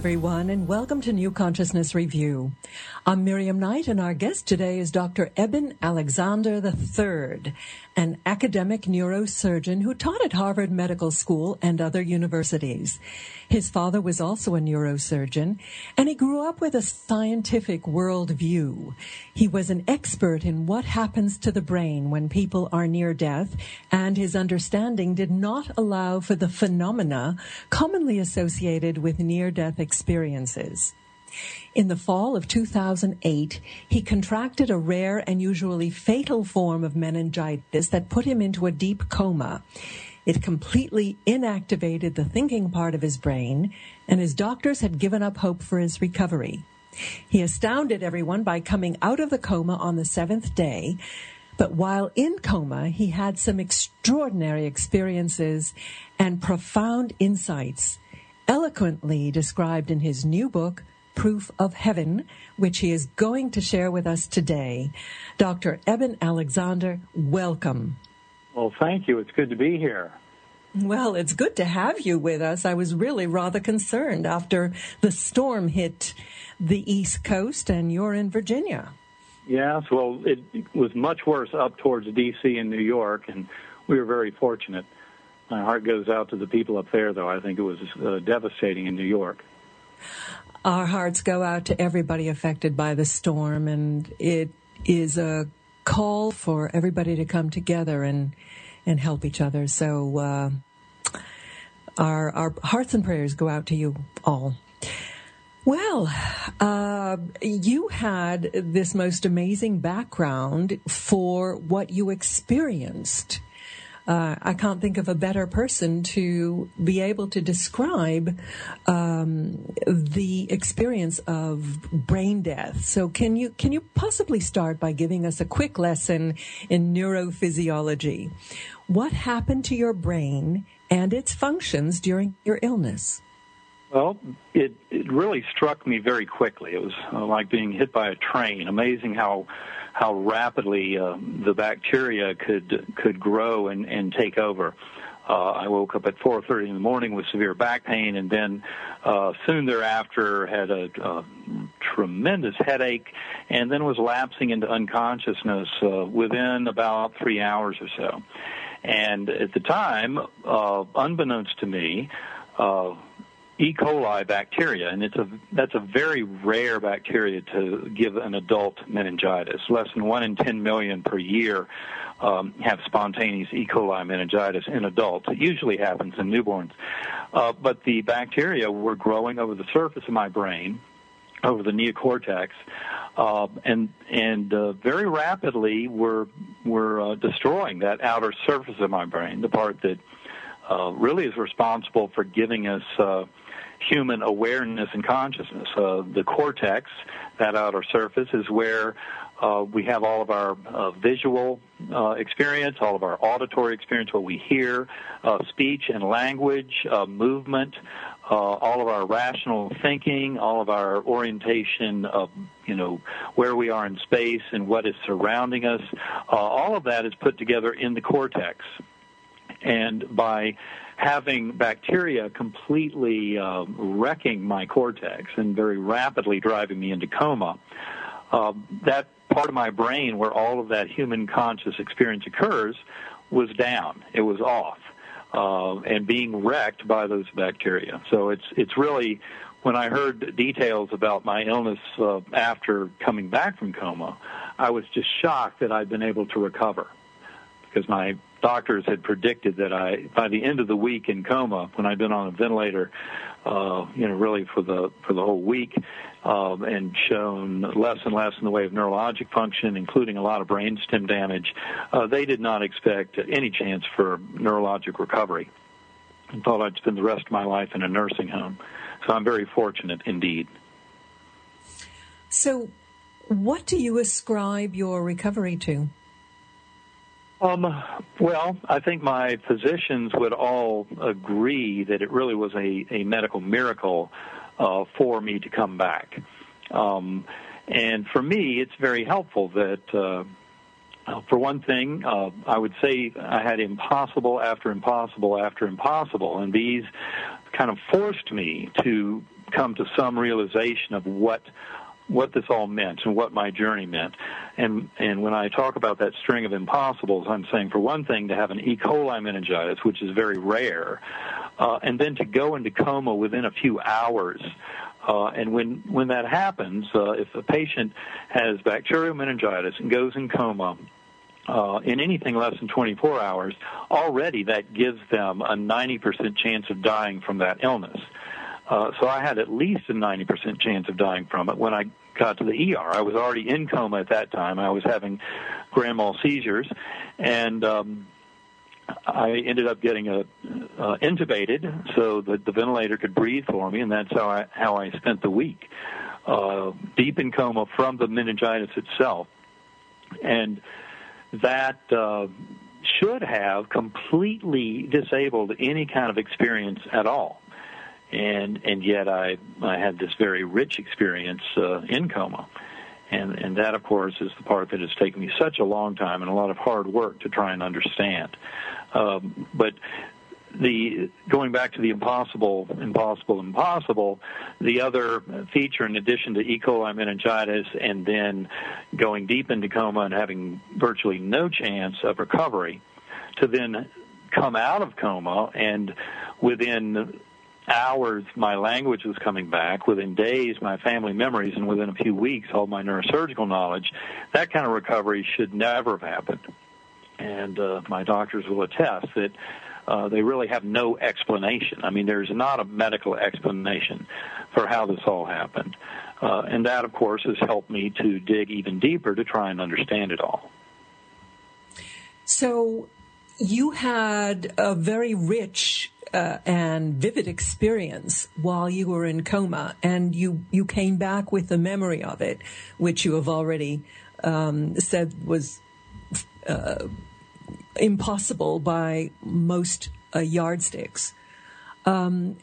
Everyone, and welcome to New Consciousness Review. I'm Miriam Knight, and our guest today is Dr. Eben Alexander III, an academic neurosurgeon who taught at Harvard Medical School and other universities. His father was also a neurosurgeon, and he grew up with a scientific worldview. He was an expert in what happens to the brain when people are near death, and his understanding did not allow for the phenomena commonly associated with near death experiences. In the fall of 2008, he contracted a rare and usually fatal form of meningitis that put him into a deep coma. It completely inactivated the thinking part of his brain, and his doctors had given up hope for his recovery. He astounded everyone by coming out of the coma on the seventh day, but while in coma, he had some extraordinary experiences and profound insights, eloquently described in his new book, Proof of Heaven, which he is going to share with us today. Dr. Eben Alexander, welcome. Well, thank you. It's good to be here. Well, it's good to have you with us. I was really rather concerned after the storm hit the East Coast and you're in Virginia. Yes, well, it was much worse up towards D.C. and New York, and we were very fortunate. My heart goes out to the people up there, though. I think it was uh, devastating in New York our hearts go out to everybody affected by the storm, and it is a call for everybody to come together and and help each other. So uh, our our hearts and prayers go out to you all. Well, uh, you had this most amazing background for what you experienced uh, I can't think of a better person to be able to describe um, the experience of brain death. So, can you can you possibly start by giving us a quick lesson in neurophysiology? What happened to your brain and its functions during your illness? Well, it it really struck me very quickly. It was uh, like being hit by a train. Amazing how how rapidly uh, the bacteria could could grow and, and take over. Uh, I woke up at 4:30 in the morning with severe back pain, and then uh, soon thereafter had a, a tremendous headache, and then was lapsing into unconsciousness uh, within about three hours or so. And at the time, uh, unbeknownst to me, uh, E. coli bacteria, and it's a that's a very rare bacteria to give an adult meningitis. Less than one in ten million per year um, have spontaneous E. coli meningitis in adults. It usually happens in newborns, uh, but the bacteria were growing over the surface of my brain, over the neocortex, uh, and and uh, very rapidly were were uh, destroying that outer surface of my brain, the part that uh, really is responsible for giving us uh, human awareness and consciousness. Uh, the cortex, that outer surface, is where uh, we have all of our uh, visual uh, experience, all of our auditory experience, what we hear, uh, speech and language, uh, movement, all of our rational thinking, all of our orientation of, you know, where we are in space and what is surrounding us. all of that is put together in the cortex. And by having bacteria completely uh, wrecking my cortex and very rapidly driving me into coma, uh, that part of my brain where all of that human conscious experience occurs was down. It was off. Uh, and being wrecked by those bacteria. So it's it's really when I heard details about my illness uh, after coming back from coma, I was just shocked that I'd been able to recover because my doctors had predicted that I, by the end of the week in coma, when I'd been on a ventilator, uh, you know, really for the for the whole week, um, and shown less and less in the way of neurologic function, including a lot of brainstem damage, uh, they did not expect any chance for neurologic recovery, and thought I'd spend the rest of my life in a nursing home. So I'm very fortunate indeed. So, what do you ascribe your recovery to? Um, well, I think my physicians would all agree that it really was a, a medical miracle uh, for me to come back. Um, and for me, it's very helpful that, uh, for one thing, uh, I would say I had impossible after impossible after impossible, and these kind of forced me to come to some realization of what what this all meant and what my journey meant. And and when I talk about that string of impossibles, I'm saying for one thing to have an E. coli meningitis, which is very rare, uh, and then to go into coma within a few hours. Uh, and when when that happens, uh, if a patient has bacterial meningitis and goes in coma, uh, in anything less than 24 hours, already that gives them a 90% chance of dying from that illness. Uh, so I had at least a 90% chance of dying from it when I got to the ER. I was already in coma at that time. I was having grand mal seizures, and um, I ended up getting a, uh, intubated so that the ventilator could breathe for me, and that's how I how I spent the week, uh, deep in coma from the meningitis itself, and that. Uh, should have completely disabled any kind of experience at all and and yet I I had this very rich experience uh, in coma, and and that of course is the part that has taken me such a long time and a lot of hard work to try and understand. Um, but the going back to the impossible, impossible, impossible, the other feature in addition to E. coli meningitis and then going deep into coma and having virtually no chance of recovery, to then come out of coma and within hours my language was coming back, within days my family memories, and within a few weeks all my neurosurgical knowledge, that kind of recovery should never have happened. And uh, my doctors will attest that uh, they really have no explanation. I mean, there's not a medical explanation for how this all happened. Uh, and that, of course, has helped me to dig even deeper to try and understand it all. So, you had a very rich uh, and vivid experience while you were in coma, and you you came back with the memory of it, which you have already um, said was uh, impossible by most uh, yardsticks. Um,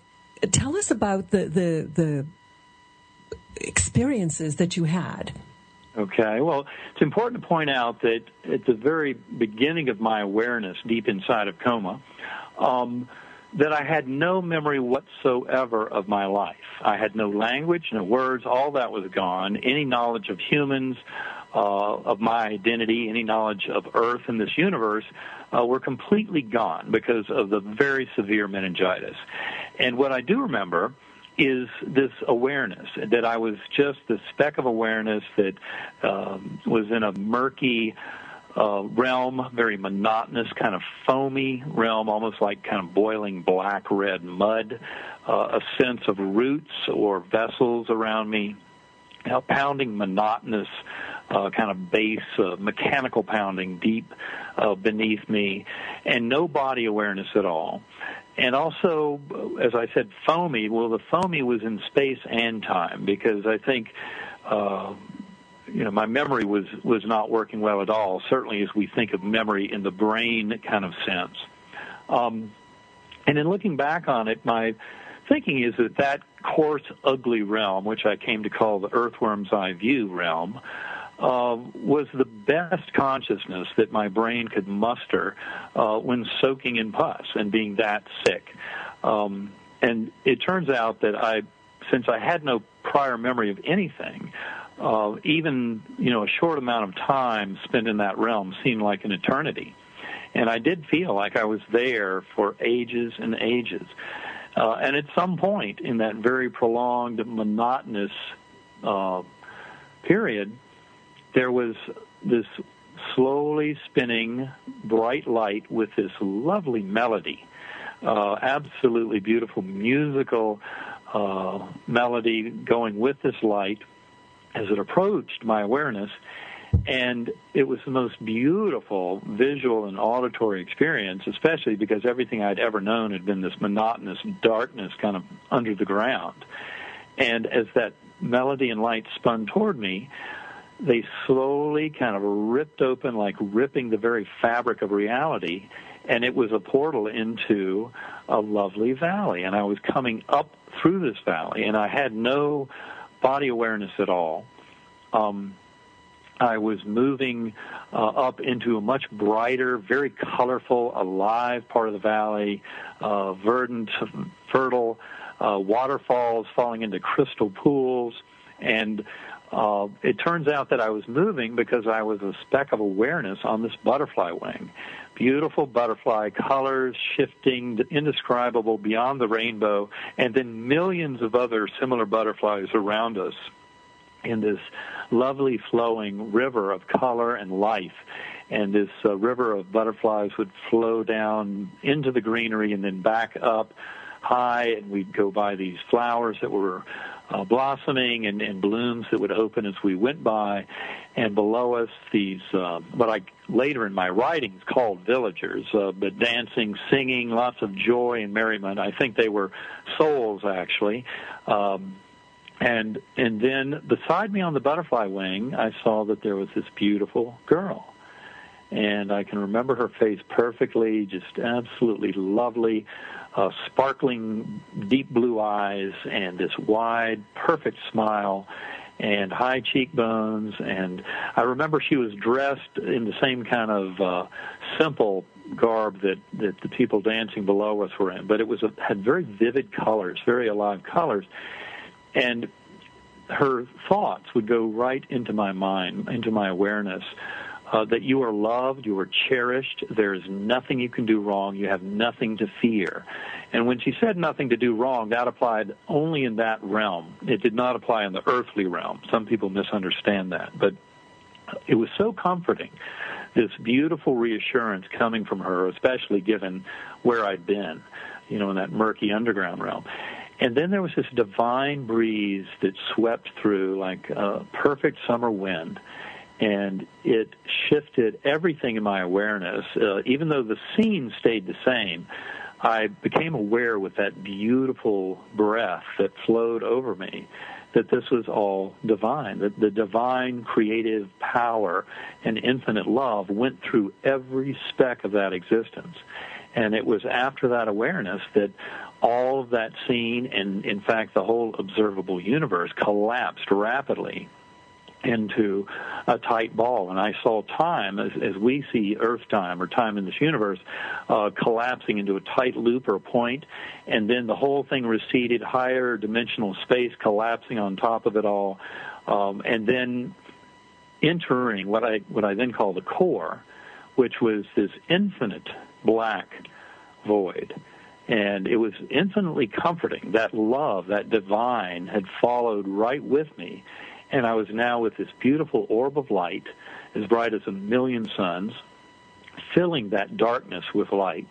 tell us about the, the the experiences that you had. Okay, well, it's important to point out that at the very beginning of my awareness, deep inside of coma, um, that I had no memory whatsoever of my life. I had no language, no words, all that was gone. Any knowledge of humans, uh, of my identity, any knowledge of Earth and this universe uh, were completely gone because of the very severe meningitis. And what I do remember is this awareness that I was just the speck of awareness that um, was in a murky, uh, realm, very monotonous, kind of foamy realm, almost like kind of boiling black red mud, uh, a sense of roots or vessels around me, you know, pounding monotonous uh, kind of bass, uh, mechanical pounding deep uh, beneath me, and no body awareness at all. And also, as I said, foamy. Well, the foamy was in space and time because I think uh, you know, my memory was was not working well at all. Certainly, as we think of memory in the brain kind of sense. Um, and in looking back on it, my thinking is that that coarse, ugly realm, which I came to call the earthworm's eye view realm, uh, was the best consciousness that my brain could muster uh, when soaking in pus and being that sick. Um, and it turns out that I, since I had no prior memory of anything, uh, even you know a short amount of time spent in that realm seemed like an eternity, and I did feel like I was there for ages and ages. Uh, and at some point in that very prolonged, monotonous uh, period, there was this slowly spinning bright light with this lovely melody, uh, absolutely beautiful musical uh, melody going with this light as it approached my awareness. And it was the most beautiful visual and auditory experience, especially because everything I'd ever known had been this monotonous darkness kind of under the ground. And as that melody and light spun toward me, they slowly kind of ripped open, like ripping the very fabric of reality, and it was a portal into a lovely valley. And I was coming up through this valley, and I had no body awareness at all. Um, I was moving uh, up into a much brighter, very colorful, alive part of the valley, uh, verdant, fertile, uh, waterfalls falling into crystal pools, and uh, it turns out that I was moving because I was a speck of awareness on this butterfly wing. Beautiful butterfly colors shifting, indescribable beyond the rainbow, and then millions of other similar butterflies around us in this lovely flowing river of color and life. And this uh, river of butterflies would flow down into the greenery and then back up high, and we'd go by these flowers that were uh, blossoming and, and blooms that would open as we went by. And below us, these uh, what I later in my writings called villagers, uh, but dancing, singing, lots of joy and merriment. I think they were souls actually. Um, and and then beside me on the butterfly wing, I saw that there was this beautiful girl, and I can remember her face perfectly, just absolutely lovely, uh, sparkling deep blue eyes, and this wide, perfect smile, and high cheekbones. And I remember she was dressed in the same kind of uh, simple garb that that the people dancing below us were in, but it was a, had very vivid colors, very alive colors and her thoughts would go right into my mind, into my awareness. Uh, that you are loved, you are cherished, there is nothing you can do wrong, you have nothing to fear. And when she said nothing to do wrong, that applied only in that realm. It did not apply in the earthly realm. Some people misunderstand that. But it was so comforting, this beautiful reassurance coming from her, especially given where I'd been, you know, in that murky underground realm. And then there was this divine breeze that swept through like a perfect summer wind. And it shifted everything in my awareness. Uh, even though the scene stayed the same, I became aware with that beautiful breath that flowed over me that this was all divine, that the divine creative power and infinite love went through every speck of that existence. And it was after that awareness that all of that scene and, in fact, the whole observable universe collapsed rapidly into a tight ball. And I saw time, as, as we see Earth time or time in this universe, uh, collapsing into a tight loop or a point, and then the whole thing receded, higher dimensional space collapsing on top of it all, um, and then entering what I what I then call the core, which was this infinite black void. And it was infinitely comforting. That love, that divine, had followed right with me. And I was now with this beautiful orb of light, as bright as a million suns, filling that darkness with light,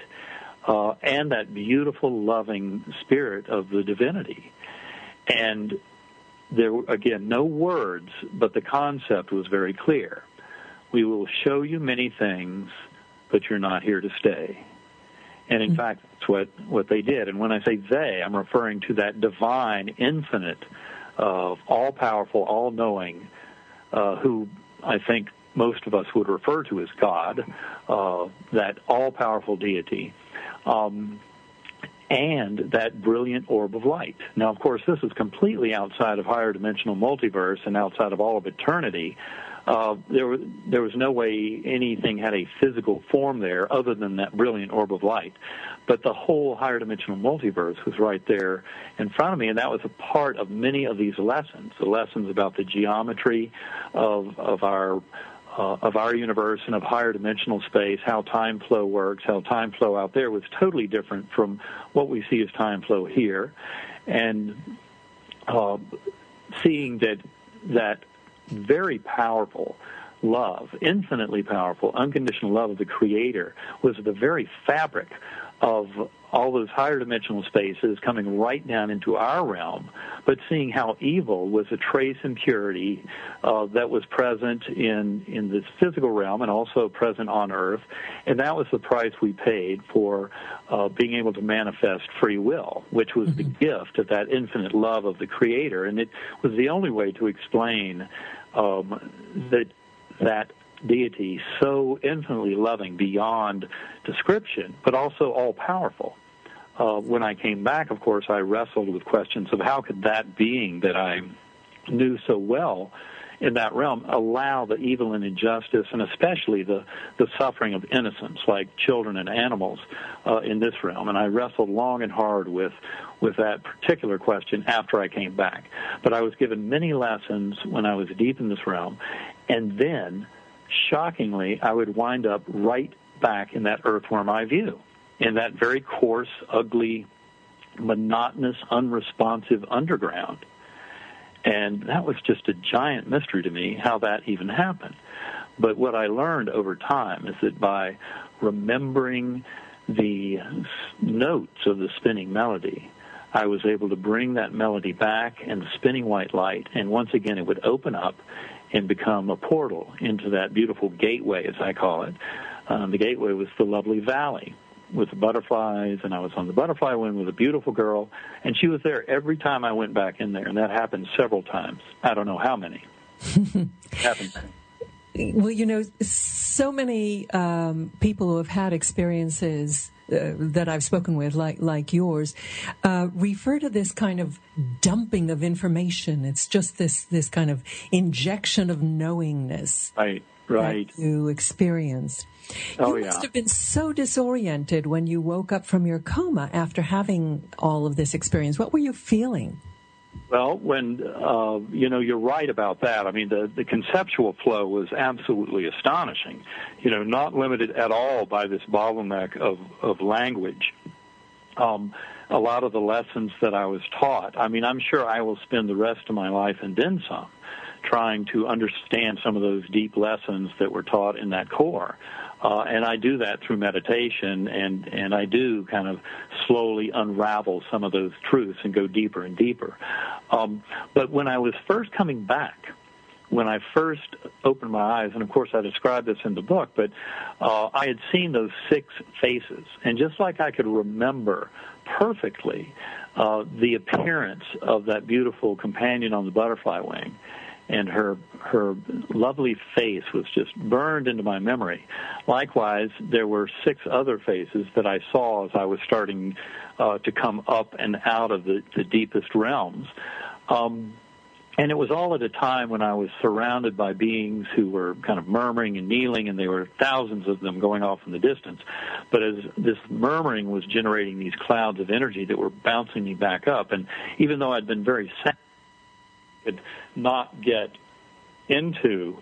uh, and that beautiful, loving spirit of the divinity. And there, were, again, no words, but the concept was very clear. We will show you many things, but you're not here to stay. And in mm-hmm. fact, that's what, what they did. And when I say they, I'm referring to that divine, infinite, uh, all powerful, all knowing, uh, who I think most of us would refer to as God, uh, that all powerful deity, um, and that brilliant orb of light. Now, of course, this is completely outside of higher dimensional multiverse and outside of all of eternity uh, there was there was no way anything had a physical form there other than that brilliant orb of light. But the whole higher dimensional multiverse was right there in front of me, and that was a part of many of these lessons. The lessons about the geometry of of our uh, of our universe and of higher dimensional space, how time flow works, how time flow out there was totally different from what we see as time flow here, and uh, seeing that that very powerful love, infinitely powerful, unconditional love of the Creator was the very fabric of all those higher dimensional spaces coming right down into our realm, but seeing how evil was a trace impurity uh, that was present in in this physical realm and also present on Earth, and that was the price we paid for uh, being able to manifest free will, which was mm-hmm. the gift of that infinite love of the Creator, and it was the only way to explain um, that that deity so infinitely loving beyond description, but also all powerful. Uh, when I came back, of course, I wrestled with questions of how could that being that I knew so well in that realm allow the evil and injustice, and especially the the suffering of innocents, like children and animals, uh, in this realm. And I wrestled long and hard with with that particular question after I came back. But I was given many lessons when I was deep in this realm, and then, shockingly, I would wind up right back in that earthworm eye view, in that very coarse, ugly, monotonous, unresponsive underground. And that was just a giant mystery to me how that even happened. But what I learned over time is that by remembering the notes of the spinning melody, I was able to bring that melody back and the spinning white light, and once again it would open up and become a portal into that beautiful gateway, as I call it. Um, the gateway was the lovely valley with the butterflies, and I was on the butterfly wing with a beautiful girl, and she was there every time I went back in there, and that happened several times. I don't know how many. happened. Well, you know, so many um, people who have had experiences that I've spoken with, like like yours, uh, refer to this kind of dumping of information. It's just this this kind of injection of knowingness. Right. Right. you experienced. Oh, you must yeah. have been so disoriented when you woke up from your coma after having all of this experience. What were you feeling? Well, when uh, you know, you're right about that. I mean, the the conceptual flow was absolutely astonishing. You know, not limited at all by this bottleneck of of language. Um, a lot of the lessons that I was taught. I mean, I'm sure I will spend the rest of my life and then some trying to understand some of those deep lessons that were taught in that core. Uh, and I do that through meditation, and and I do kind of slowly unravel some of those truths and go deeper and deeper. Um, but when I was first coming back, when I first opened my eyes, and of course I describe this in the book, but uh, I had seen those six faces, and just like I could remember perfectly uh, the appearance of that beautiful companion on the butterfly wing, and her her lovely face was just burned into my memory. Likewise, there were six other faces that I saw as I was starting uh, to come up and out of the, the deepest realms. Um, and it was all at a time when I was surrounded by beings who were kind of murmuring and kneeling, and there were thousands of them going off in the distance. But as this murmuring was generating these clouds of energy that were bouncing me back up, and even though I'd been very sad, could not get into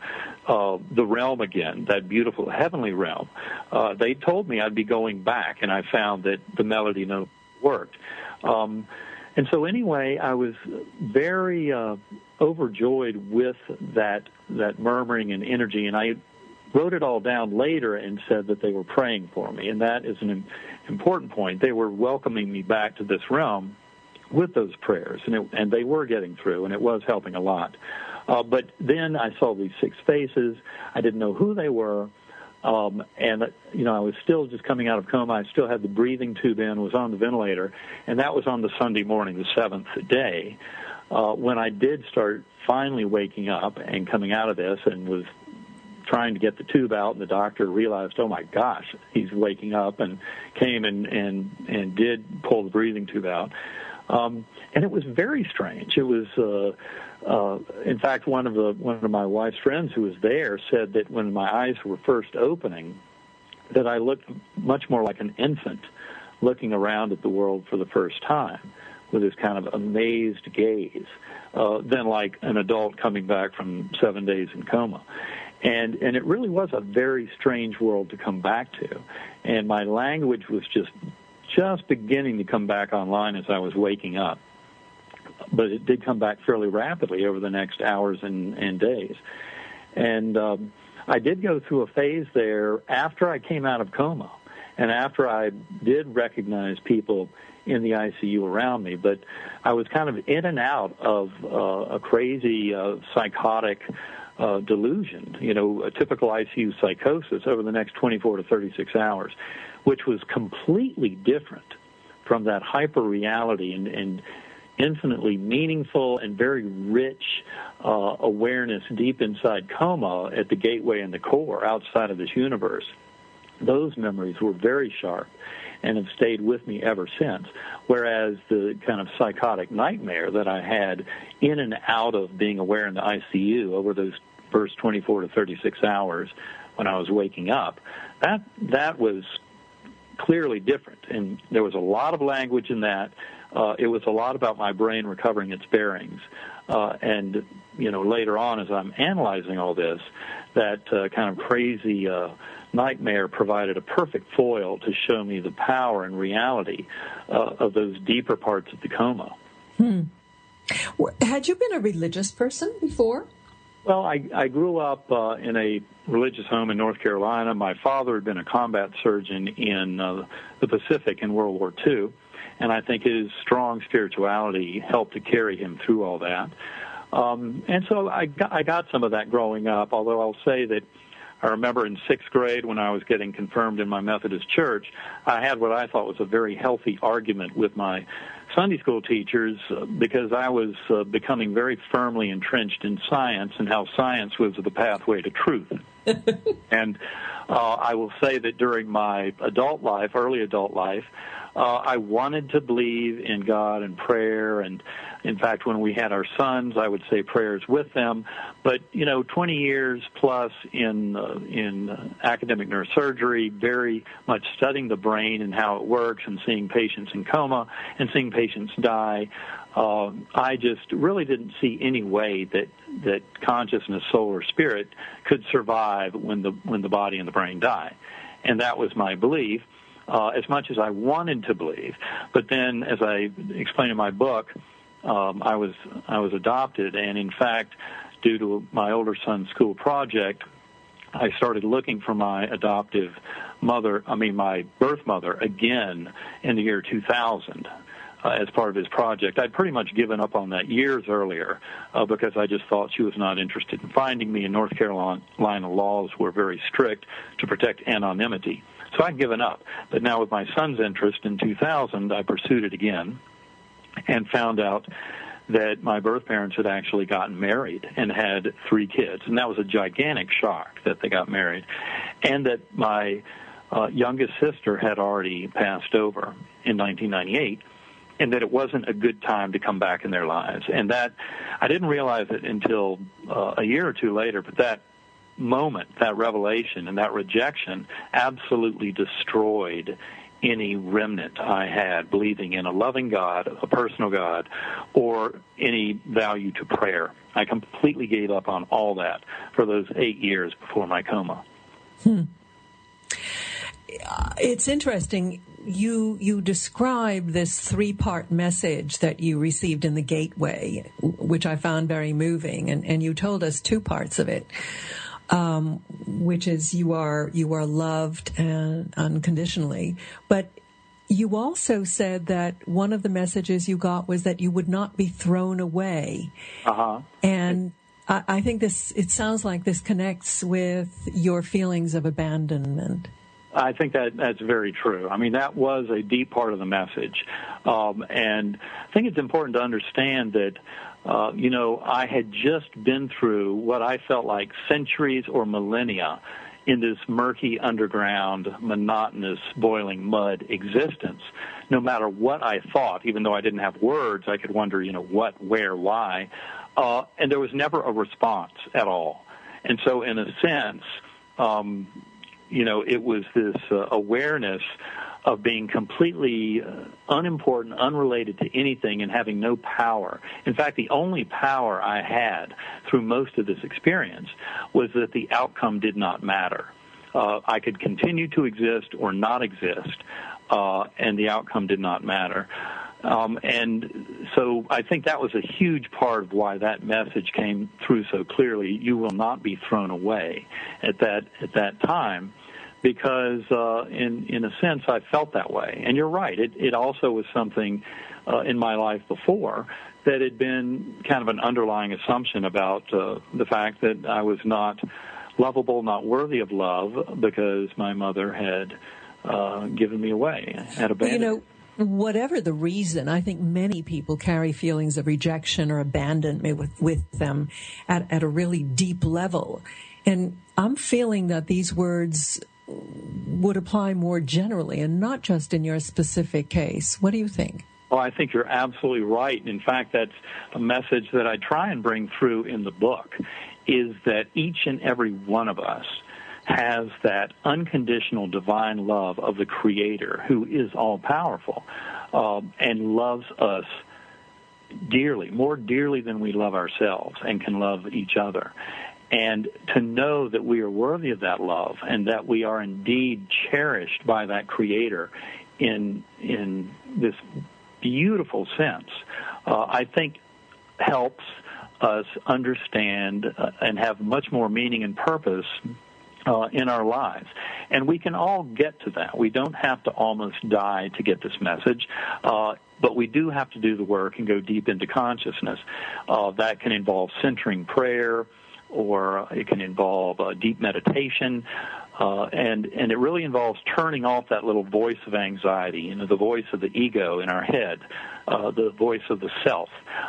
uh, the realm again, that beautiful heavenly realm, uh, they told me I'd be going back, and I found that the melody note worked. Um, and so, anyway, I was very uh, overjoyed with that that murmuring and energy, and I wrote it all down later and said that they were praying for me, and that is an important point. They were welcoming me back to this realm with those prayers, and it, and they were getting through, and it was helping a lot. Uh, but then I saw these six faces. I didn't know who they were. Um, and you know, I was still just coming out of coma. I still had the breathing tube in, was on the ventilator, and that was on the Sunday morning, the seventh day, uh, when I did start finally waking up and coming out of this, and was trying to get the tube out, and the doctor realized, oh my gosh, he's waking up, and came and and and did pull the breathing tube out. Um, and it was very strange. It was, uh, uh, in fact, one of the one of my wife's friends who was there said that when my eyes were first opening, that I looked much more like an infant looking around at the world for the first time with this kind of amazed gaze uh, than like an adult coming back from seven days in coma. And, and it really was a very strange world to come back to. And my language was just just beginning to come back online as I was waking up. But it did come back fairly rapidly over the next hours and, and days. And um, I did go through a phase there after I came out of coma and after I did recognize people in the ICU around me, but I was kind of in and out of uh, a crazy uh, psychotic uh, delusion, you know, a typical ICU psychosis over the next 24 to 36 hours which was completely different from that hyper reality and, and infinitely meaningful and very rich uh, awareness deep inside coma at the gateway and the core outside of this universe. Those memories were very sharp. and have stayed with me ever since. Whereas the kind of psychotic nightmare that I had in and out of being aware in the ICU over those first 24 to 36 hours when I was waking up, that that was clearly different, and there was a lot of language in that. Uh, it was a lot about my brain recovering its bearings, uh, and you know later on as I'm analyzing all this, that uh, kind of crazy uh, nightmare provided a perfect foil to show me the power and reality uh, of those deeper parts of the coma. Hmm. Had you been a religious person before? Well, I, I grew up uh, in a religious home in North Carolina. My father had been a combat surgeon in uh, the Pacific in World War II, and I think his strong spirituality helped to carry him through all that. Um, and so I got, I got some of that growing up, although I'll say that I remember in sixth grade when I was getting confirmed in my Methodist church, I had what I thought was a very healthy argument with my Sunday school teachers uh, because I was uh, becoming very firmly entrenched in science and how science was the pathway to truth. and uh, I will say that during my adult life, early adult life, uh, I wanted to believe in God and prayer and in fact, when we had our sons, I would say prayers with them. But you know, 20 years plus in uh, in uh, academic neurosurgery, very much studying the brain and how it works, and seeing patients in coma and seeing patients die. Uh, I just really didn't see any way that that consciousness, soul, or spirit could survive when the when the body and the brain die, and that was my belief. Uh, as much as I wanted to believe, but then, as I explain in my book, um, I was I was adopted, and in fact, due to my older son's school project, I started looking for my adoptive mother. I mean, my birth mother again in the year 2000. Uh, as part of his project. I'd pretty much given up on that years earlier uh, because I just thought she was not interested in finding me, and North Carolina laws were very strict to protect anonymity. So I'd given up. But now, with my son's interest in 2000, I pursued it again and found out that my birth parents had actually gotten married and had three kids. And that was a gigantic shock that they got married. And that my uh, youngest sister had already passed over in 1998 and that it wasn't a good time to come back in their lives. And that I didn't realize it until uh, a year or two later, but that moment, that revelation and that rejection absolutely destroyed any remnant I had believing in a loving God, a personal God, or any value to prayer. I completely gave up on all that for those eight years before my coma. Hmm. It's interesting. You you describe this three part message that you received in the gateway, which I found very moving, and, and you told us two parts of it um, which is you are you are loved and unconditionally. But you also said that one of the messages you got was that you would not be thrown away. Uh-huh. And I, I think this it sounds like this connects with your feelings of abandonment. I think that that's very true. I mean, that was a deep part of the message, um, and I think it's important to understand that uh, you know, I had just been through what I felt like centuries or millennia in this murky, underground, monotonous, boiling mud existence. No matter what I thought, even though I didn't have words, I could wonder, you know, what, where, why. Uh, and there was never a response at all. And so, in a sense, um, you know, it was this uh, awareness of being completely uh, unimportant, unrelated to anything, and having no power. In fact, the only power I had through most of this experience was that the outcome did not matter. Uh, I could continue to exist or not exist, uh, and the outcome did not matter. Um, and so I think that was a huge part of why that message came through so clearly. You will not be thrown away at that at that time because uh, in in a sense I felt that way. And you're right. It it also was something uh, in my life before that had been kind of an underlying assumption about uh, the fact that I was not lovable, not worthy of love because my mother had uh, given me away, had abandoned. You know, whatever the reason, I think many people carry feelings of rejection or abandonment with, with them at, at a really deep level. And I'm feeling that these words would apply more generally and not just in your specific case. What do you think? Well, I think you're absolutely right. In fact, that's a message that I try and bring through in the book is that each and every one of us has that unconditional divine love of the Creator who is all powerful uh, and loves us dearly, more dearly than we love ourselves and can love each other. And to know that we are worthy of that love and that we are indeed cherished by that Creator in in this beautiful sense, uh, I think helps us understand uh, and have much more meaning and purpose uh, in our lives. And we can all get to that. We don't have to almost die to get this message. Uh, but we do have to do the work and go deep into consciousness. Uh, that can involve centering prayer, or it can involve uh, deep meditation, uh, and and it really involves turning off that little voice of anxiety, you know, the voice of the ego in our head, uh, the voice of the self.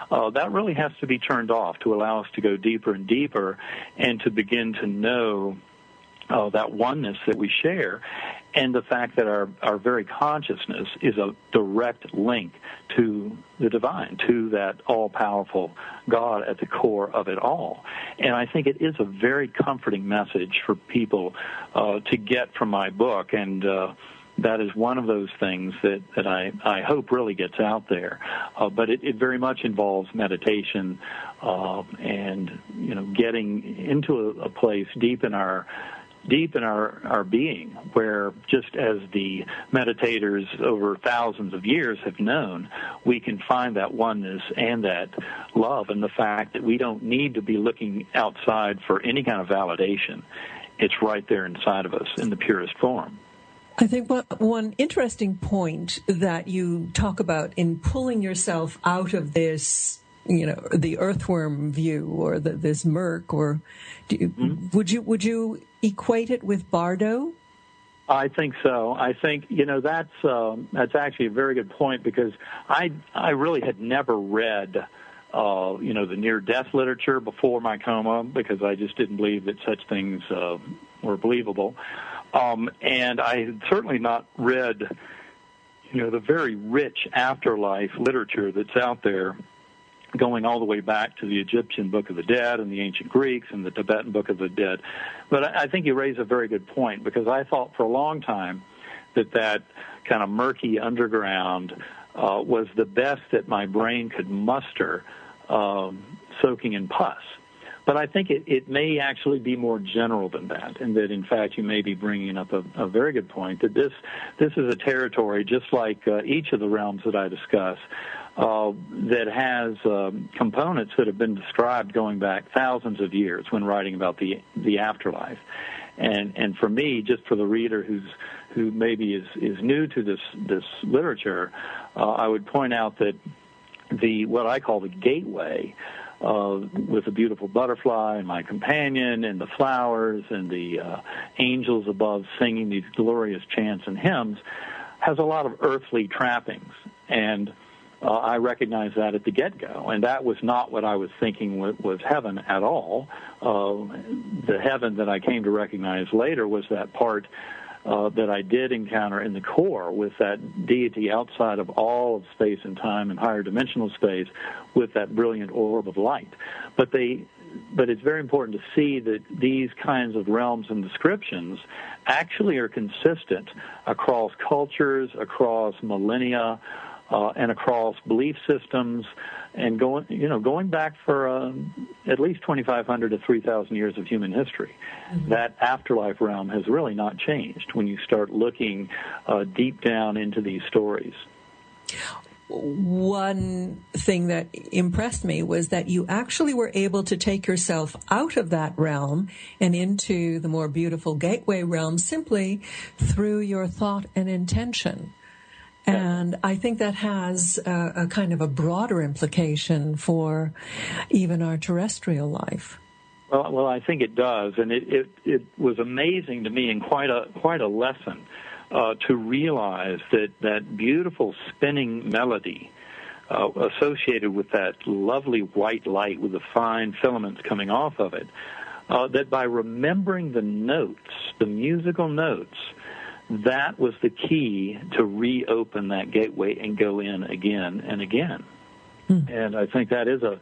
Uh, that really has to be turned off to allow us to go deeper and deeper, and to begin to know uh, that oneness that we share, and the fact that our, our very consciousness is a direct link to the divine, to that all powerful God at the core of it all. And I think it is a very comforting message for people uh, to get from my book. And uh, that is one of those things that, that I, I hope really gets out there. Uh, but it, it very much involves meditation uh, and you know getting into a, a place deep in our deep in our, our being, where just as the meditators over thousands of years have known, we can find that oneness and that love and the fact that we don't need to be looking outside for any kind of validation. It's right there inside of us in the purest form. I think one interesting point that you talk about in pulling yourself out of this you know the earthworm view or the, this murk or you, mm-hmm. would you would you equate it with bardo? I think so. I think you know that's um, that's actually a very good point because I I really had never read uh, you know the near death literature before my coma because I just didn't believe that such things uh, were believable, um, and I had certainly not read you know the very rich afterlife literature that's out there going all the way back to the Egyptian Book of the Dead and the ancient Greeks and the Tibetan Book of the Dead. But I think you raise a very good point because I thought for a long time that that kind of murky underground uh, was the best that my brain could muster um, soaking in pus. But I think it, it may actually be more general than that, and that in fact you may be bringing up a, a very good point that this this is a territory just like uh, each of the realms that I discuss uh, that has um, components that have been described going back thousands of years when writing about the the afterlife. And and for me, just for the reader who's who maybe is is new to this this literature, uh, I would point out that the what I call the gateway. Uh, with a beautiful butterfly and my companion and the flowers and the uh, angels above singing these glorious chants and hymns has a lot of earthly trappings and uh, I recognized that at the get-go, and that was not what I was thinking was, was heaven at all. Uh, the heaven that I came to recognize later was that part uh, that I did encounter in the core with that deity outside of all of space and time and higher dimensional space with that brilliant orb of light. But they, but it's very important to see that these kinds of realms and descriptions actually are consistent across cultures, across millennia, uh, and across belief systems, and going you know going back for uh, at least 2,500 to 3,000 years of human history. Mm-hmm. That afterlife realm has really not changed when you start looking uh, deep down into these stories. One thing that impressed me was that you actually were able to take yourself out of that realm and into the more beautiful gateway realm simply through your thought and intention. And I think that has a, a, kind of a broader implication for even our terrestrial life. Well, well, I think it does, and it, it, it was amazing to me and quite a quite a lesson uh, to realize that that beautiful spinning melody uh, associated with that lovely white light with the fine filaments coming off of it uh, that by remembering the notes, the musical notes, that was the key to reopen that gateway and go in again and again. Hmm. And I think that is a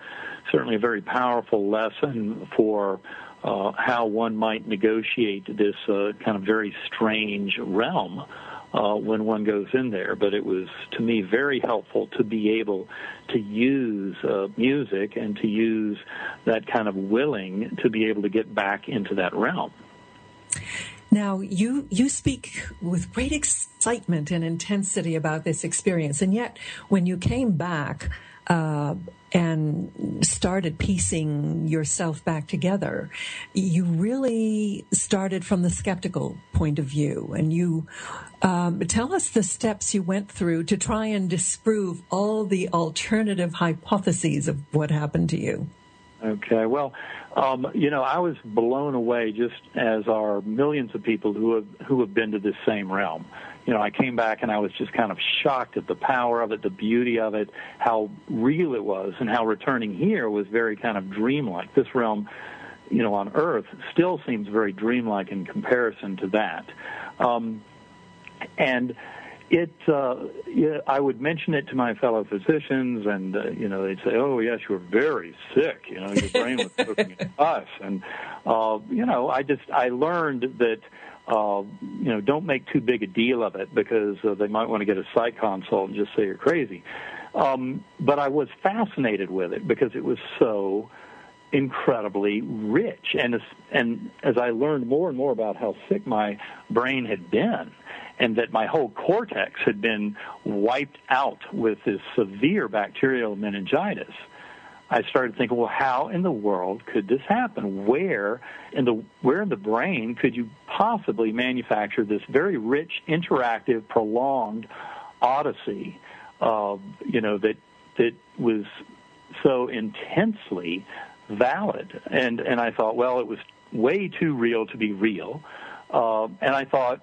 certainly a very powerful lesson for uh, how one might negotiate this uh, kind of very strange realm uh, when one goes in there. But it was, to me, very helpful to be able to use uh, music and to use that kind of willing to be able to get back into that realm. Now, you, you speak with great excitement and intensity about this experience, and yet when you came back, uh, and started piecing yourself back together, you really started from the skeptical point of view. And you um, tell us the steps you went through to try and disprove all the alternative hypotheses of what happened to you. Okay, well, um, you know, I was blown away, just as are millions of people who have who have been to this same realm you know, I came back and I was just kind of shocked at the power of it, the beauty of it, how real it was, and how returning here was very kind of dreamlike. This realm, you know, on Earth still seems very dreamlike in comparison to that. Um, and it, uh, yeah, I would mention it to my fellow physicians, and uh, you know, they'd say, "Oh, yes, you're very sick. You know, your brain was cooking at us." And uh, you know, I just I learned that uh, you know, don't make too big a deal of it because uh, they might want to get a psych consult and just say you're crazy. Um, but I was fascinated with it because it was so incredibly rich. And as, and as I learned more and more about how sick my brain had been, and that my whole cortex had been wiped out with this severe bacterial meningitis, I started thinking, well, how in the world could this happen? Where in the where in the brain could you possibly manufacture this very rich, interactive, prolonged odyssey? Uh, you know that that was so intensely valid, and and I thought, well, it was way too real to be real, uh, and I thought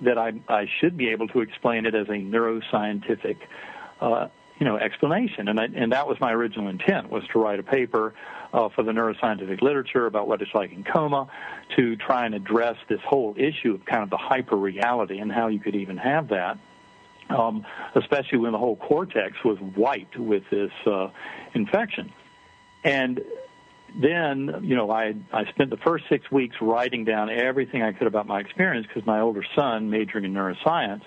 that I I should be able to explain it as a neuroscientific. Uh, you know explanation and I, and that was my original intent was to write a paper uh, for the neuroscientific literature about what it's like in coma to try and address this whole issue of kind of the hyper reality and how you could even have that um, especially when the whole cortex was wiped with this uh, infection and then you know I I spent the first six weeks writing down everything I could about my experience because my older son majoring in neuroscience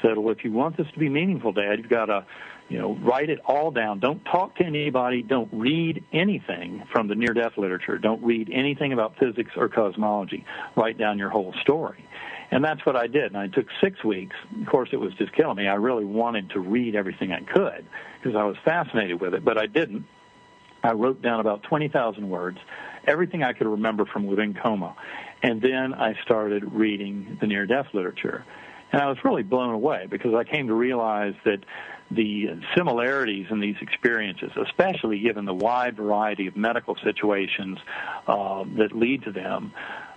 said well if you want this to be meaningful dad you've got to you know, write it all down. Don't talk to anybody. Don't read anything from the near death literature. Don't read anything about physics or cosmology. Write down your whole story. And that's what I did. And I took six weeks. Of course, it was just killing me. I really wanted to read everything I could because I was fascinated with it, but I didn't. I wrote down about 20,000 words, everything I could remember from within coma. And then I started reading the near death literature. And I was really blown away because I came to realize that the similarities in these experiences, especially given the wide variety of medical situations uh, that lead to them,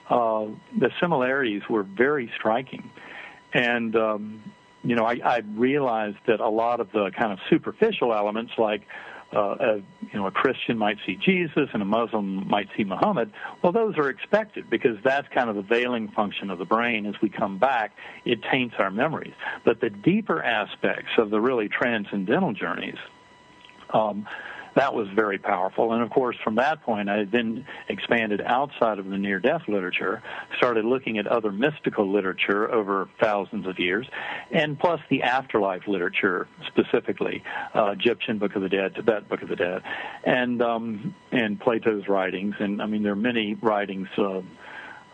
uh, the similarities were very striking. And, um, you know, I, I realized that a lot of the kind of superficial elements, like uh, a, you know, a Christian might see Jesus and a Muslim might see Muhammad. Well, those are expected because that's kind of the veiling function of the brain. As we come back, it taints our memories. But the deeper aspects of the really transcendental journeys, um, that was very powerful. And of course, from that point, I then expanded outside of the near death literature, started looking at other mystical literature over thousands of years, and plus the afterlife literature specifically, uh, Egyptian Book of the Dead, Tibet Book of the Dead, and um, and Plato's writings. And I mean, there are many writings. Uh,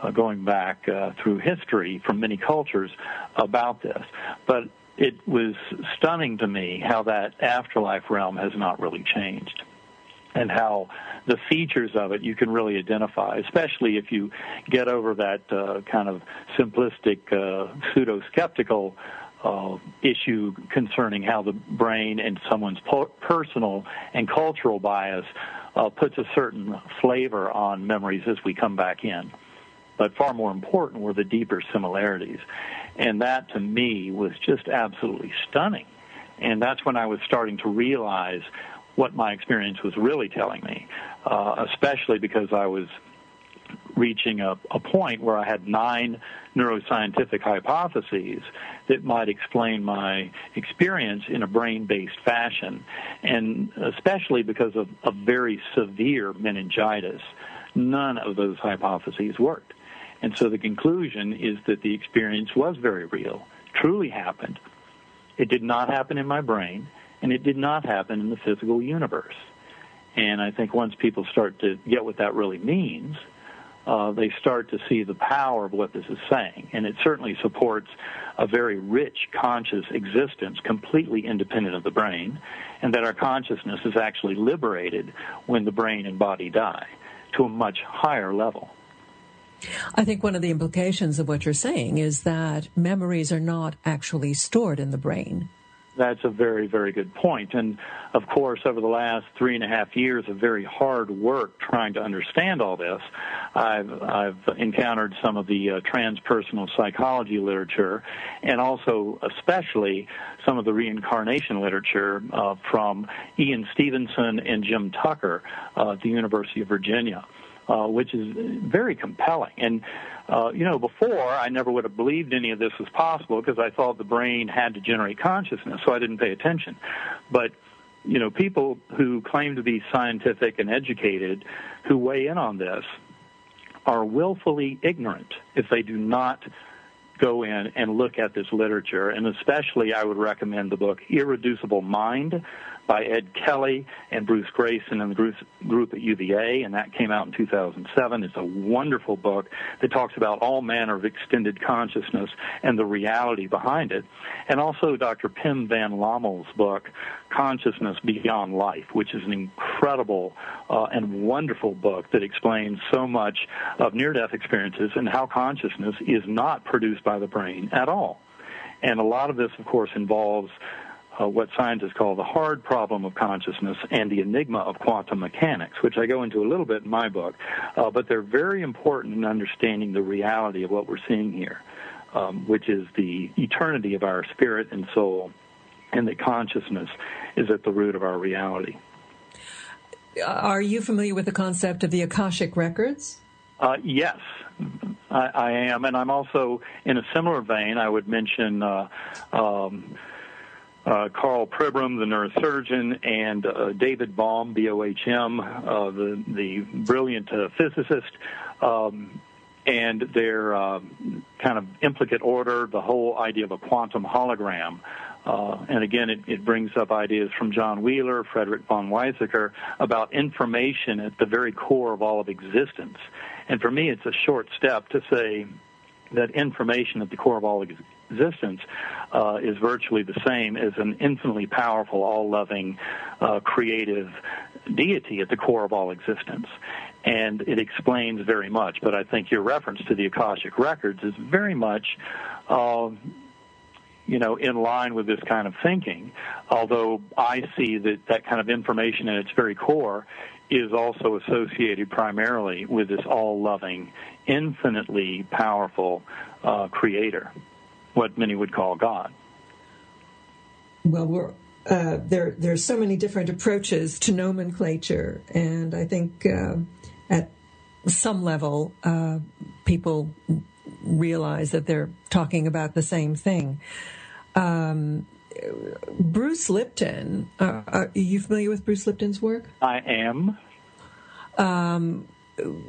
uh, going back uh, through history from many cultures about this. But it was stunning to me how that afterlife realm has not really changed and how the features of it you can really identify, especially if you get over that uh, kind of simplistic, uh, pseudo skeptical uh, issue concerning how the brain and someone's po- personal and cultural bias uh, puts a certain flavor on memories as we come back in. But far more important were the deeper similarities. And that to me was just absolutely stunning. And that's when I was starting to realize what my experience was really telling me, uh, especially because I was reaching a, a point where I had nine neuroscientific hypotheses that might explain my experience in a brain-based fashion, and especially because of a very severe meningitis, none of those hypotheses worked. And so the conclusion is that the experience was very real, truly happened. It did not happen in my brain, and it did not happen in the physical universe. And I think once people start to get what that really means, uh, they start to see the power of what this is saying. And it certainly supports a very rich conscious existence, completely independent of the brain, and that our consciousness is actually liberated when the brain and body die to a much higher level. I think one of the implications of what you're saying is that memories are not actually stored in the brain. That's a very, very good point. And of course, over the last three and a half years of very hard work trying to understand all this, I've, I've encountered some of the uh, transpersonal psychology literature and also, especially, some of the reincarnation literature uh, from Ian Stevenson and Jim Tucker uh, at the University of Virginia. Uh, which is very compelling. And uh, you know, before I never would have believed any of this was possible because I thought the brain had to generate consciousness, so I didn't pay attention. But you know, people who claim to be scientific and educated who weigh in on this are willfully ignorant if they do not go in and look at this literature. And especially, I would recommend the book Irreducible Mind by Ed Kelly and Bruce Greyson and the group at UVA, and that came out in 2007. It's a wonderful book that talks about all manner of extended consciousness and the reality behind it. And also Dr. Pim Van Lommel's book, Consciousness Beyond Life, which is an incredible uh, and wonderful book that explains so much of near-death experiences and how consciousness is not produced by the brain at all. And a lot of this, of course, involves uh, what scientists call the hard problem of consciousness and the enigma of quantum mechanics, which I go into a little bit in my book. Uh, but they're very important in understanding the reality of what we're seeing here, um, which is the eternity of our spirit and soul, and that consciousness is at the root of our reality. Are you familiar with the concept of the Akashic records? Uh, yes, I, I, am, and I'm also in a similar vein. I would mention uh, um, uh, Karl Pribram, the neurosurgeon, and uh, David Bohm, B-O-H-M, uh, the, the brilliant uh, physicist, um, and their uh, kind of implicate order, the whole idea of a quantum hologram. Uh, and again, it, it, brings up ideas from John Wheeler, Frederick von Weizsäcker, about information at the very core of all of existence. And for me, it's a short step to say that information at the core of all existence uh, is virtually the same as an infinitely powerful, all-loving, uh, creative deity at the core of all existence. And it explains very much. But I think your reference to the Akashic records is very much, uh, you know, in line with this kind of thinking. Although I see that that kind of information at its very core is also associated primarily with this all-loving, infinitely powerful uh, creator what many would call God. Well, we're, uh, there there's so many different approaches to nomenclature, and I think uh, at some level uh, people realize that they're talking about the same thing. Um, Bruce Lipton, uh, are you familiar with Bruce Lipton's work? I am. Um,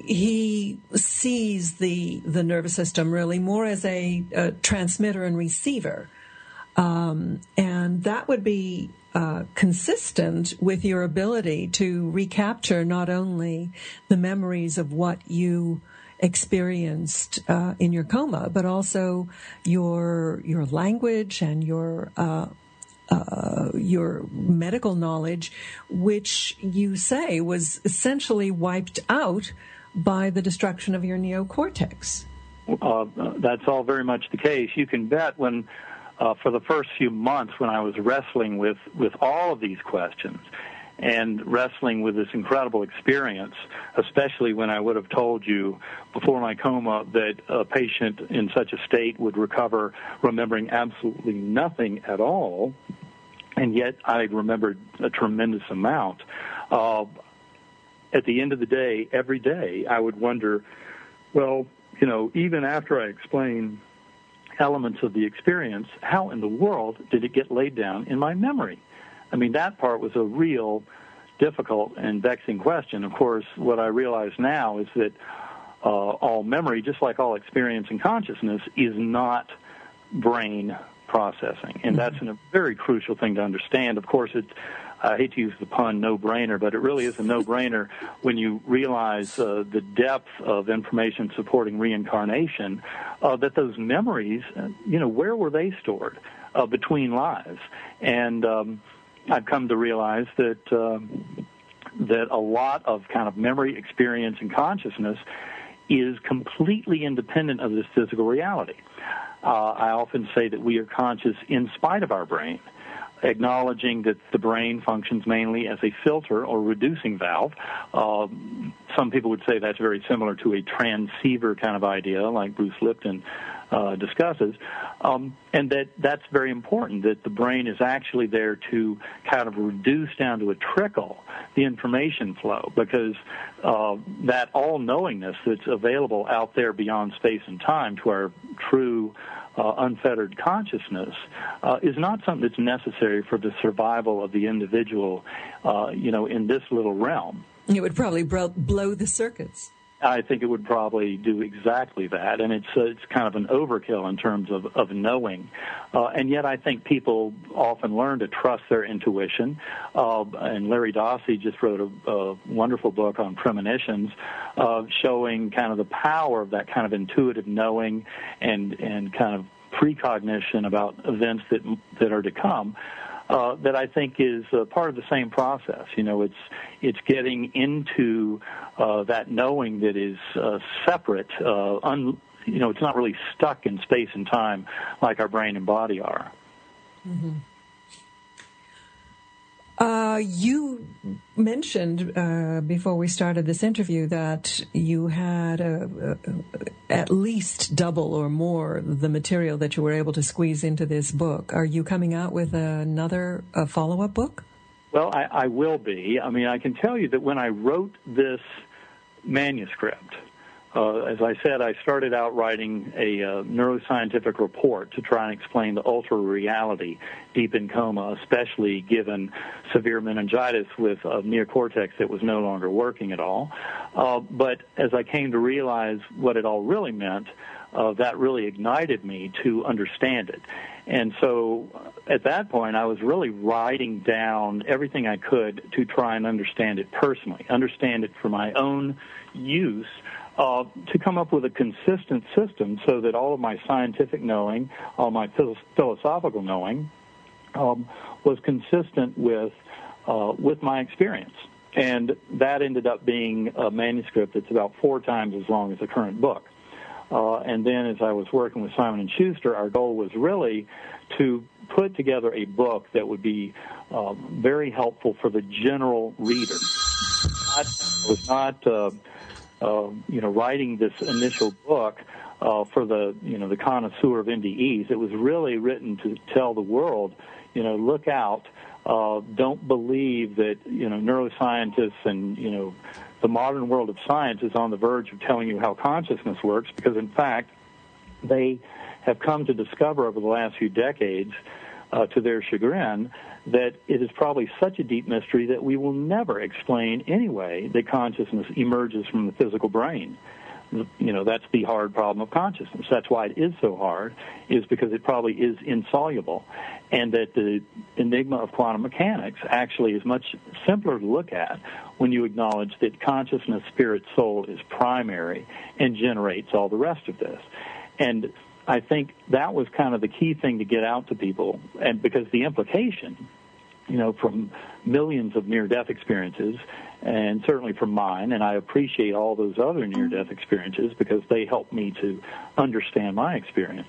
he sees the the nervous system really more as a, a transmitter and receiver, um, and that would be uh, consistent with your ability to recapture not only the memories of what you experienced uh, in your coma, but also your your language and your uh, uh, your medical knowledge, which you say was essentially wiped out by the destruction of your neocortex. Uh, that's all very much the case. You can bet when, uh, for the first few months, when I was wrestling with, with all of these questions and wrestling with this incredible experience, especially when I would have told you before my coma that a patient in such a state would recover remembering absolutely nothing at all, and yet I remembered a tremendous amount. Uh, at the end of the day, every day, I would wonder Well, you know, even after I explain elements of the experience, how in the world did it get laid down in my memory? I mean, that part was a real difficult and vexing question. Of course, what I realize now is that uh, all memory, just like all experience and consciousness, is not brain processing, and that's mm-hmm. a very crucial thing to understand. Of course, it. I hate to use the pun "no-brainer," but it really is a no-brainer when you realize uh, the depth of information supporting reincarnation. Uh, that those memories, uh, you know, where were they stored uh, between lives? And um, I've come to realize that um, that a lot of kind of memory, experience, and consciousness is completely independent of this physical reality. Uh, I often say that we are conscious in spite of our brain, acknowledging that the brain functions mainly as a filter or reducing valve. Uh, some people would say that's very similar to a transceiver kind of idea, like Bruce Lipton uh, discusses, um, and that that's very important. That the brain is actually there to kind of reduce down to a trickle the information flow, because uh, that all knowingness that's available out there beyond space and time to our true uh, unfettered consciousness uh, is not something that's necessary for the survival of the individual, uh, you know, in this little realm. It would probably blow the circuits. I think it would probably do exactly that, and it's uh, it's kind of an overkill in terms of of knowing, uh, and yet I think people often learn to trust their intuition. Uh, and Larry Dossey just wrote a, a wonderful book on premonitions, uh, showing kind of the power of that kind of intuitive knowing and and kind of precognition about events that that are to come uh, that I think is uh, part of the same process. You know, it's it's getting into uh, that knowing that is uh, separate. Uh, un, you know, it's not really stuck in space and time like our brain and body are. Mm-hmm. Uh, you mentioned uh, before we started this interview that you had a, a, at least double or more the material that you were able to squeeze into this book. Are you coming out with another follow up book? Well, I, I will be. I mean, I can tell you that when I wrote this manuscript, uh, as I said, I started out writing a uh, neuroscientific report to try and explain the ultra reality deep in coma, especially given severe meningitis with a neocortex that was no longer working at all. Uh, but as I came to realize what it all really meant, uh, that really ignited me to understand it. And so uh, at that point, I was really writing down everything I could to try and understand it personally, understand it for my own use uh, to come up with a consistent system so that all of my scientific knowing, all my philosophical knowing, um, was consistent with uh, with my experience. And that ended up being a manuscript that's about four times as long as the current book. Uh, and then, as I was working with Simon and Schuster, our goal was really to put together a book that would be um, very helpful for the general reader. It was not uh, you know, writing this initial book uh, for the, you know, the connoisseur of NDEs. It was really written to tell the world, you know, look out. Uh, don't believe that, you know, neuroscientists and, you know, the modern world of science is on the verge of telling you how consciousness works because, in fact, they have come to discover over the last few decades, uh, to their chagrin, that it is probably such a deep mystery that we will never explain anyway that consciousness emerges from the physical brain. You know, that's the hard problem of consciousness. That's why it is so hard, is because it probably is insoluble. And that the enigma of quantum mechanics actually is much simpler to look at when you acknowledge that consciousness, spirit, soul is primary and generates all the rest of this. And I think that was kind of the key thing to get out to people, and because the implication, you know, from millions of near-death experiences, and certainly from mine, and I appreciate all those other near-death experiences because they help me to understand my experience.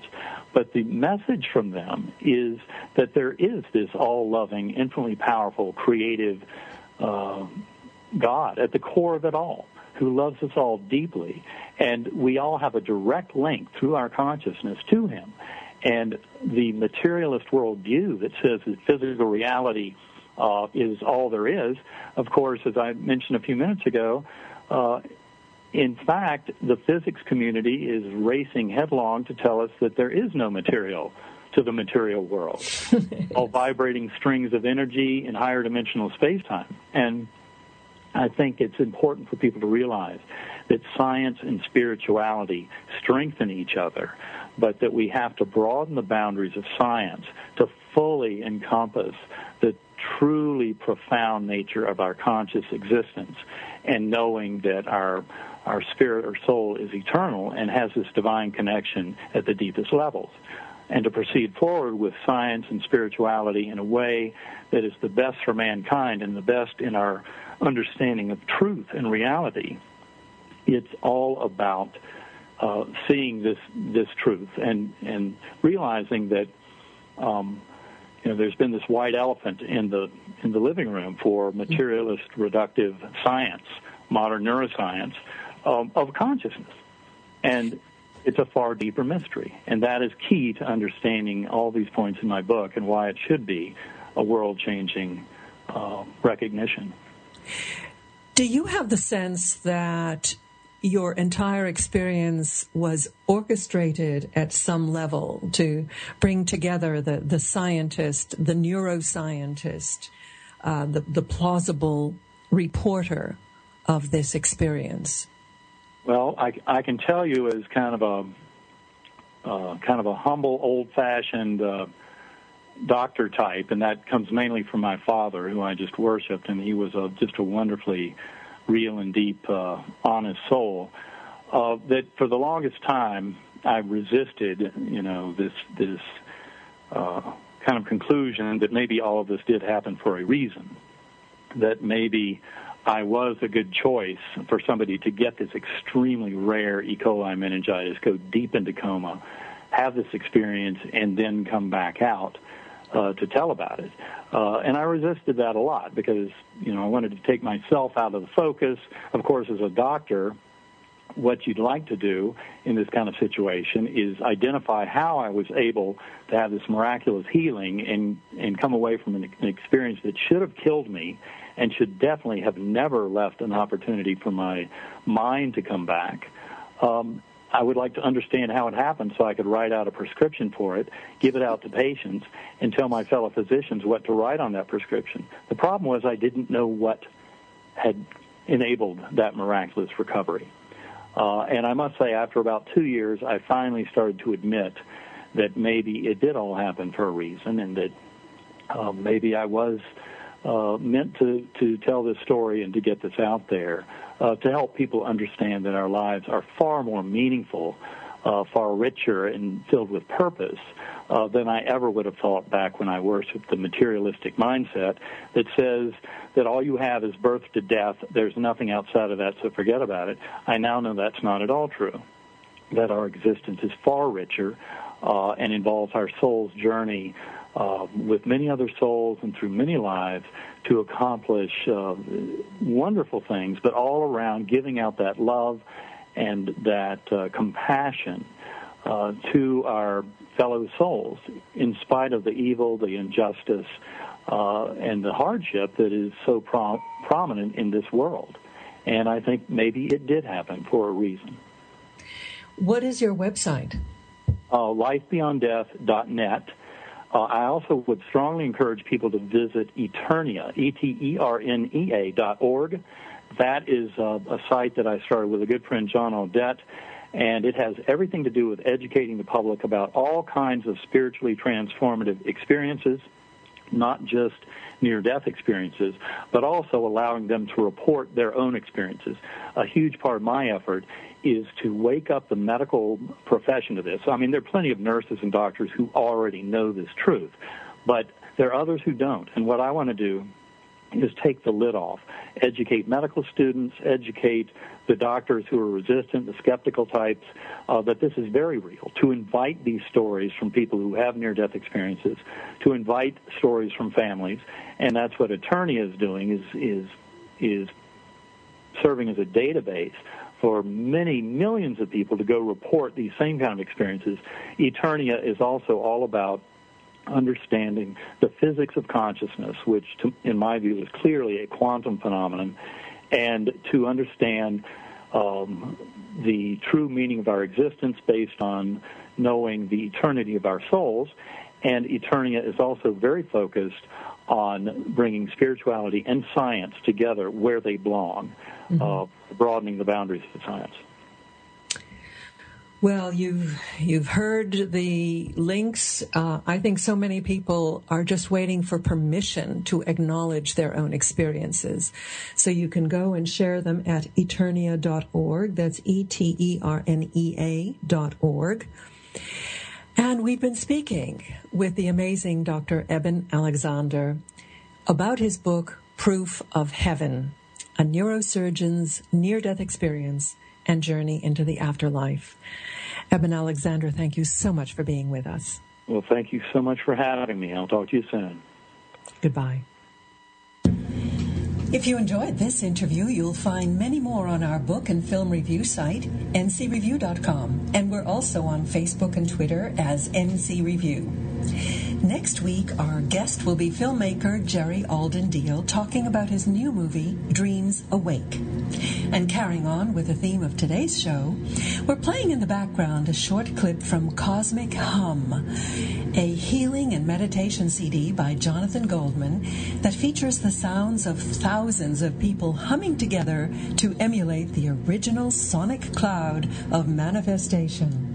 But the message from them is that there is this all-loving, infinitely powerful, creative uh, God at the core of it all who loves us all deeply. And we all have a direct link through our consciousness to him. And the materialist worldview that says that physical reality uh, is all there is, of course, as I mentioned a few minutes ago, uh, in fact, the physics community is racing headlong to tell us that there is no material to the material world, all vibrating strings of energy in higher dimensional space-time. And I think it's important for people to realize that science and spirituality strengthen each other, but that we have to broaden the boundaries of science to fully encompass the truly profound nature of our conscious existence and knowing that our our spirit or soul is eternal and has this divine connection at the deepest levels and to proceed forward with science and spirituality in a way that is the best for mankind and the best in our understanding of truth and reality. It's all about uh, seeing this this truth and and realizing that um, you know there's been this white elephant in the in the living room for materialist reductive science, modern neuroscience um, of consciousness, and it's a far deeper mystery. And that is key to understanding all these points in my book and why it should be a world changing uh, recognition. Do you have the sense that your entire experience was orchestrated at some level to bring together the, the scientist, the neuroscientist, uh, the, the plausible reporter of this experience? Well, I, I can tell you as kind of a uh, kind of a humble, old-fashioned uh, doctor type, and that comes mainly from my father, who I just worshipped, and he was a, just a wonderfully real and deep, uh, honest soul. Uh, that for the longest time I resisted, you know, this this uh, kind of conclusion that maybe all of this did happen for a reason, that maybe I was a good choice for somebody to get this extremely rare E. coli meningitis, go deep into coma, have this experience, and then come back out uh, to tell about it. Uh, and I resisted that a lot because, you know, I wanted to take myself out of the focus. Of course, as a doctor, what you'd like to do in this kind of situation is identify how I was able to have this miraculous healing and, and come away from an, an experience that should have killed me and should definitely have never left an opportunity for my mind to come back. Um, I would like to understand how it happened so I could write out a prescription for it, give it out to patients, and tell my fellow physicians what to write on that prescription. The problem was I didn't know what had enabled that miraculous recovery. Uh, and I must say, after about two years, I finally started to admit that maybe it did all happen for a reason and that uh, maybe I was uh, meant to, to tell this story and to get this out there uh, to help people understand that our lives are far more meaningful, uh, far richer, and filled with purpose uh, than I ever would have thought back when I worshiped the materialistic mindset that says that all you have is birth to death. There's nothing outside of that, so forget about it. I now know that's not at all true. That our existence is far richer uh, and involves our soul's journey uh, with many other souls and through many lives to accomplish uh, wonderful things, but all around giving out that love and that uh, compassion uh, to our fellow souls, in spite of the evil, the injustice, uh, and the hardship that is so pro- prominent in this world. And I think maybe it did happen for a reason. What is your website? Uh, lifebeyonddeath.net. Uh, I also would strongly encourage people to visit Eternea, E-T-E-R-N-E-A dot org. That is uh, a site that I started with a good friend, John Audette, and it has everything to do with educating the public about all kinds of spiritually transformative experiences, not just near death experiences, but also allowing them to report their own experiences. A huge part of my effort is to wake up the medical profession to this. I mean, there are plenty of nurses and doctors who already know this truth, but there are others who don't. And what I want to do is take the lid off, educate medical students, educate the doctors who are resistant, the skeptical types, uh, that this is very real. To invite these stories from people who have near-death experiences, to invite stories from families, and that's what Eternea is doing is is is serving as a database for many millions of people to go report these same kind of experiences. Eternea is also all about understanding the physics of consciousness, which, to, in my view, is clearly a quantum phenomenon, and to understand um, the true meaning of our existence based on knowing the eternity of our souls. And Eternea is also very focused on bringing spirituality and science together where they belong, mm-hmm. uh, broadening the boundaries of science. Well, you've you've heard the links. Uh, I think so many people are just waiting for permission to acknowledge their own experiences. So you can go and share them at eternea.org. That's e t e r n e a dot org. And we've been speaking with the amazing Dr. Eben Alexander about his book Proof of Heaven: A Neurosurgeon's Near-Death Experience and Journey into the Afterlife. Eben Alexander, thank you so much for being with us. Well, thank you so much for having me. I'll talk to you soon. Goodbye. If you enjoyed this interview, you'll find many more on our book and film review site, ncreview.com. And we're also on Facebook and Twitter as NC Review. Next week, our guest will be filmmaker Jerry Alden Deal talking about his new movie, Dreams Awake. And carrying on with the theme of today's show, we're playing in the background a short clip from Cosmic Hum, a healing and meditation CD by Jonathan Goldman that features the sounds of thousands of people humming together to emulate the original sonic cloud of manifestation.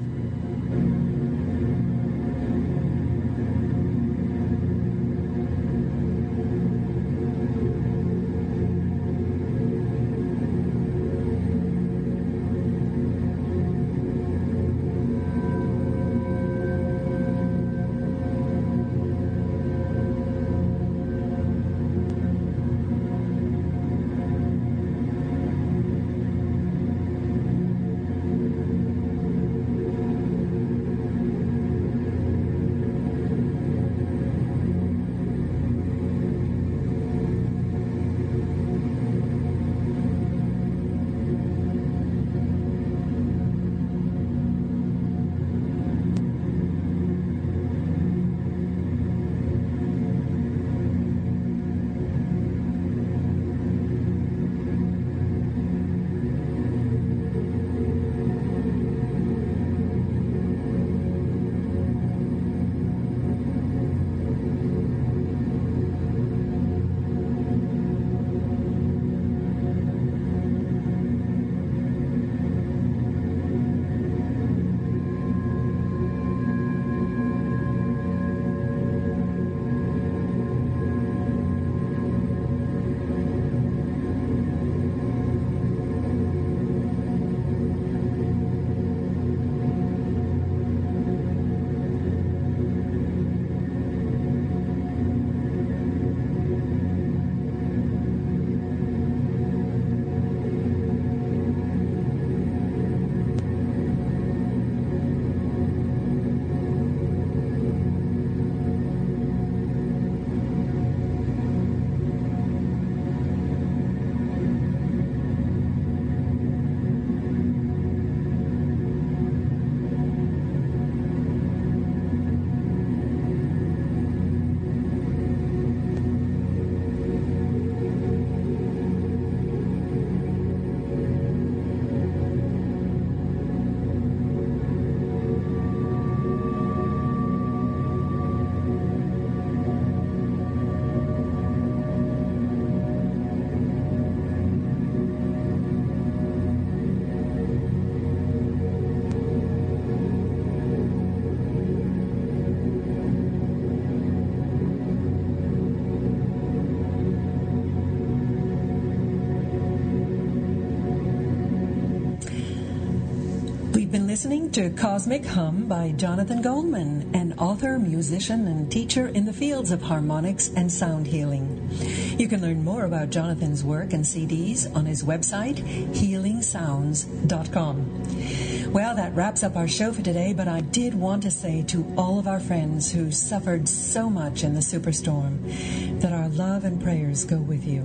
Listening to Cosmic Hum by Jonathan Goldman, an author, musician, and teacher in the fields of harmonics and sound healing. You can learn more about Jonathan's work and CDs on his website, healingsounds.com. Well, that wraps up our show for today, but I did want to say to all of our friends who suffered so much in the superstorm that our love and prayers go with you.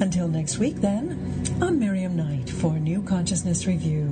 Until next week, then, I'm Miriam Knight for New Consciousness Review.